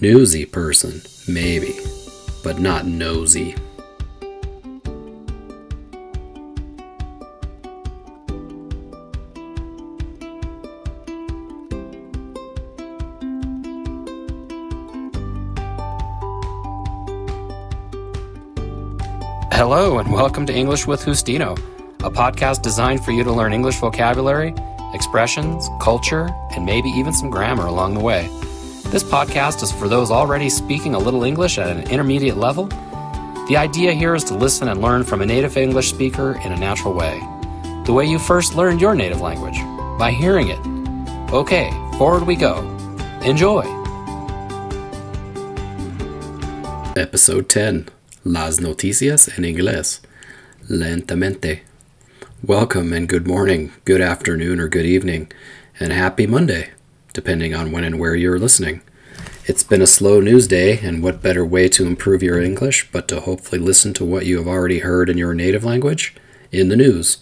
Newsy person, maybe, but not nosy. Hello, and welcome to English with Justino, a podcast designed for you to learn English vocabulary, expressions, culture, and maybe even some grammar along the way. This podcast is for those already speaking a little English at an intermediate level. The idea here is to listen and learn from a native English speaker in a natural way, the way you first learned your native language, by hearing it. Okay, forward we go. Enjoy! Episode 10 Las Noticias en Inglés. Lentamente. Welcome and good morning, good afternoon, or good evening, and happy Monday, depending on when and where you're listening. It's been a slow news day, and what better way to improve your English but to hopefully listen to what you have already heard in your native language in the news?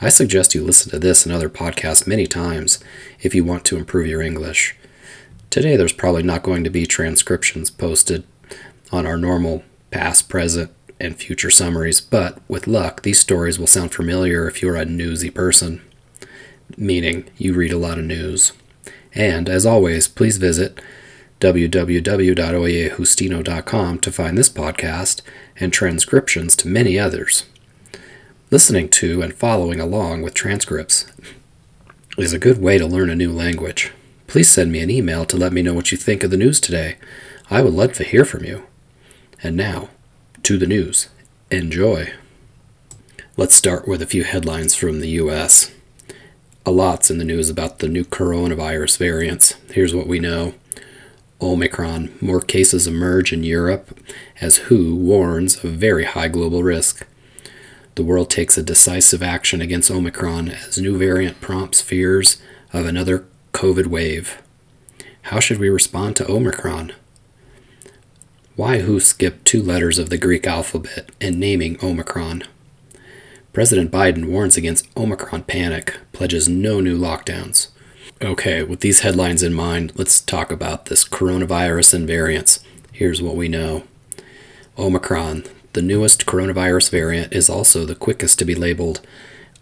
I suggest you listen to this and other podcasts many times if you want to improve your English. Today, there's probably not going to be transcriptions posted on our normal past, present, and future summaries, but with luck, these stories will sound familiar if you're a newsy person, meaning you read a lot of news. And as always, please visit www.oyejustino.com to find this podcast and transcriptions to many others. Listening to and following along with transcripts is a good way to learn a new language. Please send me an email to let me know what you think of the news today. I would love to hear from you. And now, to the news. Enjoy. Let's start with a few headlines from the US. A lot's in the news about the new coronavirus variants. Here's what we know Omicron. More cases emerge in Europe as WHO warns of very high global risk. The world takes a decisive action against Omicron as new variant prompts fears of another COVID wave. How should we respond to Omicron? Why who skipped two letters of the Greek alphabet in naming Omicron? President Biden warns against Omicron panic, pledges no new lockdowns. Okay, with these headlines in mind, let's talk about this coronavirus and variants. Here's what we know Omicron, the newest coronavirus variant, is also the quickest to be labeled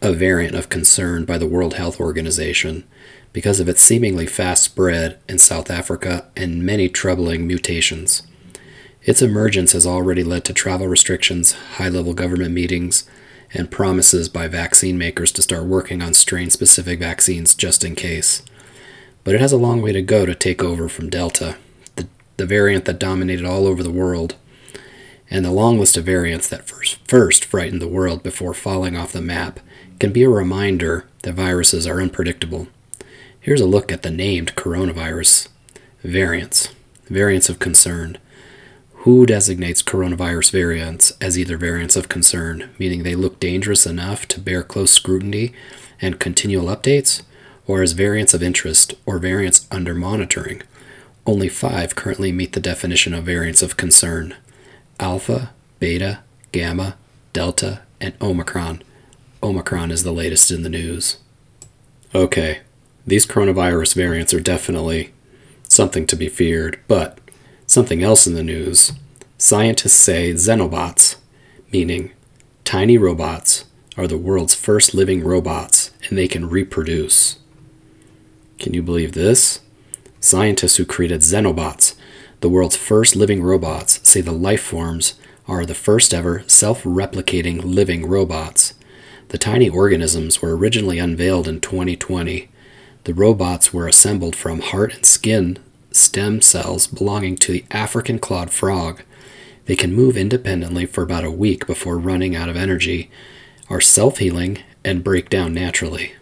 a variant of concern by the World Health Organization because of its seemingly fast spread in South Africa and many troubling mutations. Its emergence has already led to travel restrictions, high level government meetings, and promises by vaccine makers to start working on strain specific vaccines just in case. But it has a long way to go to take over from Delta, the, the variant that dominated all over the world. And the long list of variants that first, first frightened the world before falling off the map can be a reminder that viruses are unpredictable. Here's a look at the named coronavirus variants, variants of concern. WHO designates coronavirus variants as either variants of concern, meaning they look dangerous enough to bear close scrutiny and continual updates, or as variants of interest or variants under monitoring. Only five currently meet the definition of variants of concern alpha, beta, gamma, delta, and omicron. Omicron is the latest in the news. Okay, these coronavirus variants are definitely something to be feared, but Something else in the news scientists say xenobots, meaning tiny robots, are the world's first living robots and they can reproduce. Can you believe this? Scientists who created xenobots, the world's first living robots, say the life forms are the first ever self replicating living robots. The tiny organisms were originally unveiled in 2020. The robots were assembled from heart and skin stem cells belonging to the African clawed frog. They can move independently for about a week before running out of energy, are self healing, and break down naturally.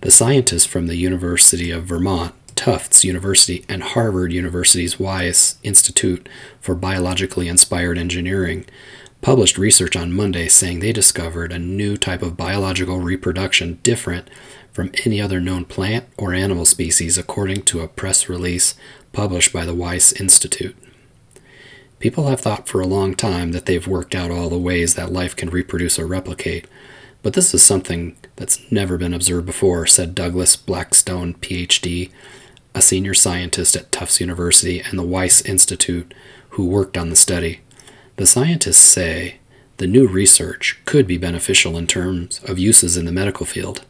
The scientists from the University of Vermont, Tufts University, and Harvard University's Wyss Institute for Biologically Inspired Engineering published research on Monday saying they discovered a new type of biological reproduction different from any other known plant or animal species, according to a press release published by the Wyss Institute. People have thought for a long time that they've worked out all the ways that life can reproduce or replicate, but this is something that's never been observed before, said Douglas Blackiston, PhD, a senior scientist at Tufts University and the Wyss Institute, who worked on the study. The scientists say the new research could be beneficial in terms of uses in the medical field.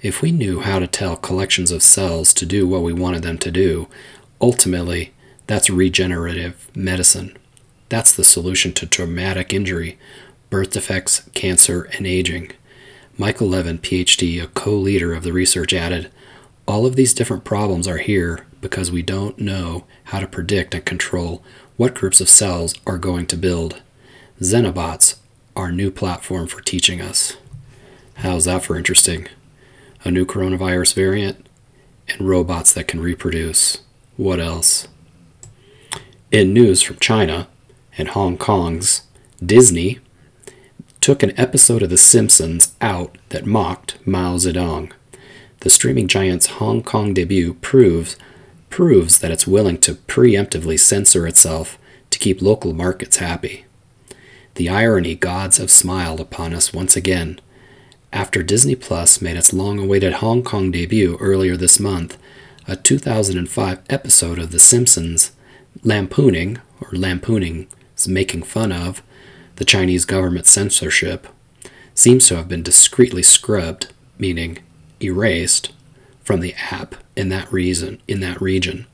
If we knew how to tell collections of cells to do what we wanted them to do, ultimately, that's regenerative medicine. That's the solution to traumatic injury, birth defects, cancer, and aging. Michael Levin, PhD, a co leader of the research, added All of these different problems are here because we don't know how to predict and control what groups of cells are going to build. Xenobots, our new platform for teaching us. How's that for interesting? A new coronavirus variant and robots that can reproduce. What else? In news from China and Hong Kong's Disney took an episode of The Simpsons out that mocked Mao Zedong. The streaming giant's Hong Kong debut proves proves that it's willing to preemptively censor itself to keep local markets happy. The irony gods have smiled upon us once again. After Disney Plus made its long awaited Hong Kong debut earlier this month, a 2005 episode of The Simpsons lampooning, or lampooning, making fun of, the Chinese government censorship seems to have been discreetly scrubbed, meaning erased, from the app in that reason in that region.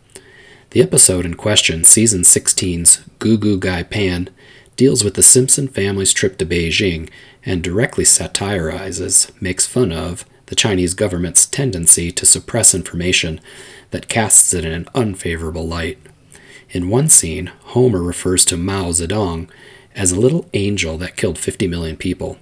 The episode in question, season 16's Goo Goo Gai Pan, deals with the Simpson family's trip to Beijing and directly satirizes, makes fun of, the Chinese government's tendency to suppress information that casts it in an unfavorable light. In one scene, Homer refers to Mao Zedong as a little angel that killed 50 million people.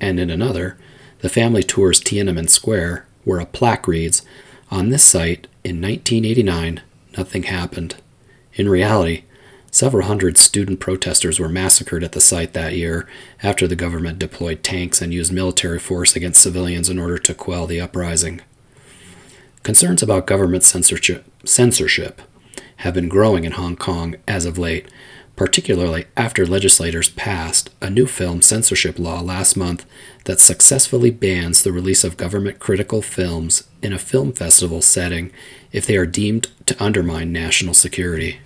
And in another, the family tours Tiananmen Square, where a plaque reads, On this site, in 1989, nothing happened. In reality, Several hundred student protesters were massacred at the site that year after the government deployed tanks and used military force against civilians in order to quell the uprising. Concerns about government censorship, have been growing in Hong Kong as of late, particularly after legislators passed a new film censorship law last month that successfully bans the release of government critical films in a film festival setting if they are deemed to undermine national security.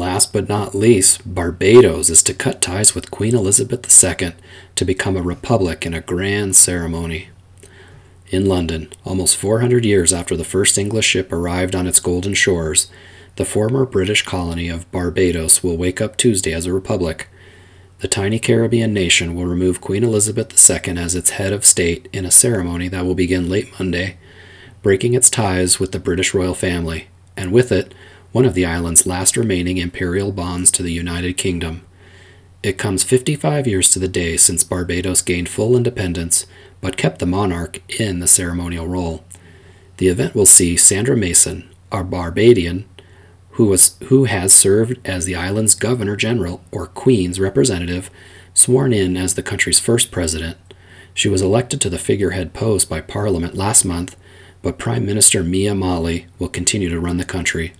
Last but not least, Barbados is to cut ties with Queen Elizabeth II to become a republic in a grand ceremony. In London, almost 400 years after the first English ship arrived on its golden shores, the former British colony of Barbados will wake up Tuesday as a republic. The tiny Caribbean nation will remove Queen Elizabeth II as its head of state in a ceremony that will begin late Monday, breaking its ties with the British royal family, and with it, one of the island's last remaining imperial bonds to the United Kingdom. It comes 55 years to the day since Barbados gained full independence, but kept the monarch in the ceremonial role. The event will see Sandra Mason, a Barbadian who, was, who has served as the island's Governor General or Queen's representative, sworn in as the country's first president. She was elected to the figurehead post by Parliament last month, but Prime Minister Mia Mottley will continue to run the country.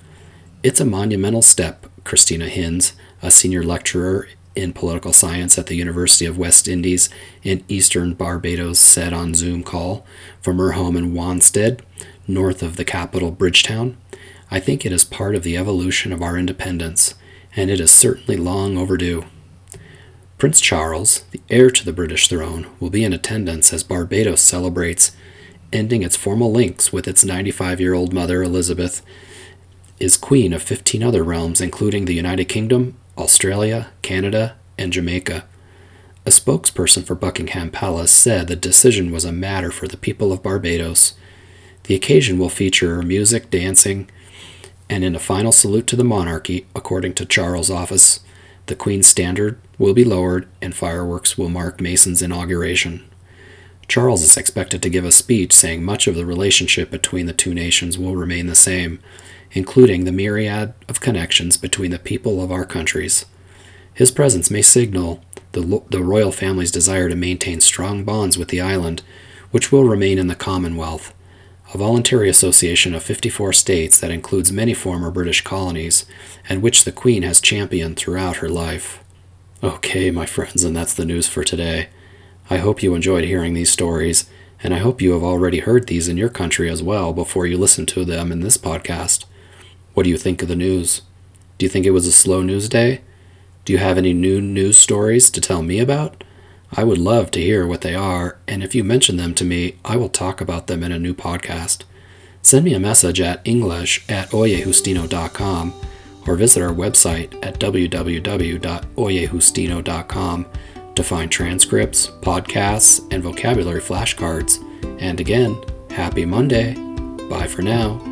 It's a monumental step, Christina Hinds, a senior lecturer in political science at the University of West Indies in eastern Barbados, said on Zoom call from her home in Wanstead, north of the capital, Bridgetown. I think it is part of the evolution of our independence, and it is certainly long overdue. Prince Charles, the heir to the British throne, will be in attendance as Barbados celebrates ending its formal links with its 95 year old mother, Elizabeth, is queen of 15 other realms, including the United Kingdom, Australia, Canada, and Jamaica. A spokesperson for Buckingham Palace said the decision was a matter for the people of Barbados. The occasion will feature music, dancing, and in a final salute to the monarchy, according to Charles' office, the Queen's standard will be lowered and fireworks will mark Mason's inauguration. Charles is expected to give a speech saying much of the relationship between the two nations will remain the same, including the myriad of connections between the people of our countries. His presence may signal the, the royal family's desire to maintain strong bonds with the island, which will remain in the Commonwealth, a voluntary association of 54 states that includes many former British colonies, and which the Queen has championed throughout her life. Okay, my friends, and that's the news for today. I hope you enjoyed hearing these stories, and I hope you have already heard these in your country as well before you listen to them in this podcast. What do you think of the news? Do you think it was a slow news day? Do you have any new news stories to tell me about? I would love to hear what they are, and if you mention them to me, I will talk about them in a new podcast. Send me a message at english at oyejustino.com or visit our website at www.oyejustino.com to find transcripts, podcasts, and vocabulary flashcards. And again, happy Monday. Bye for now.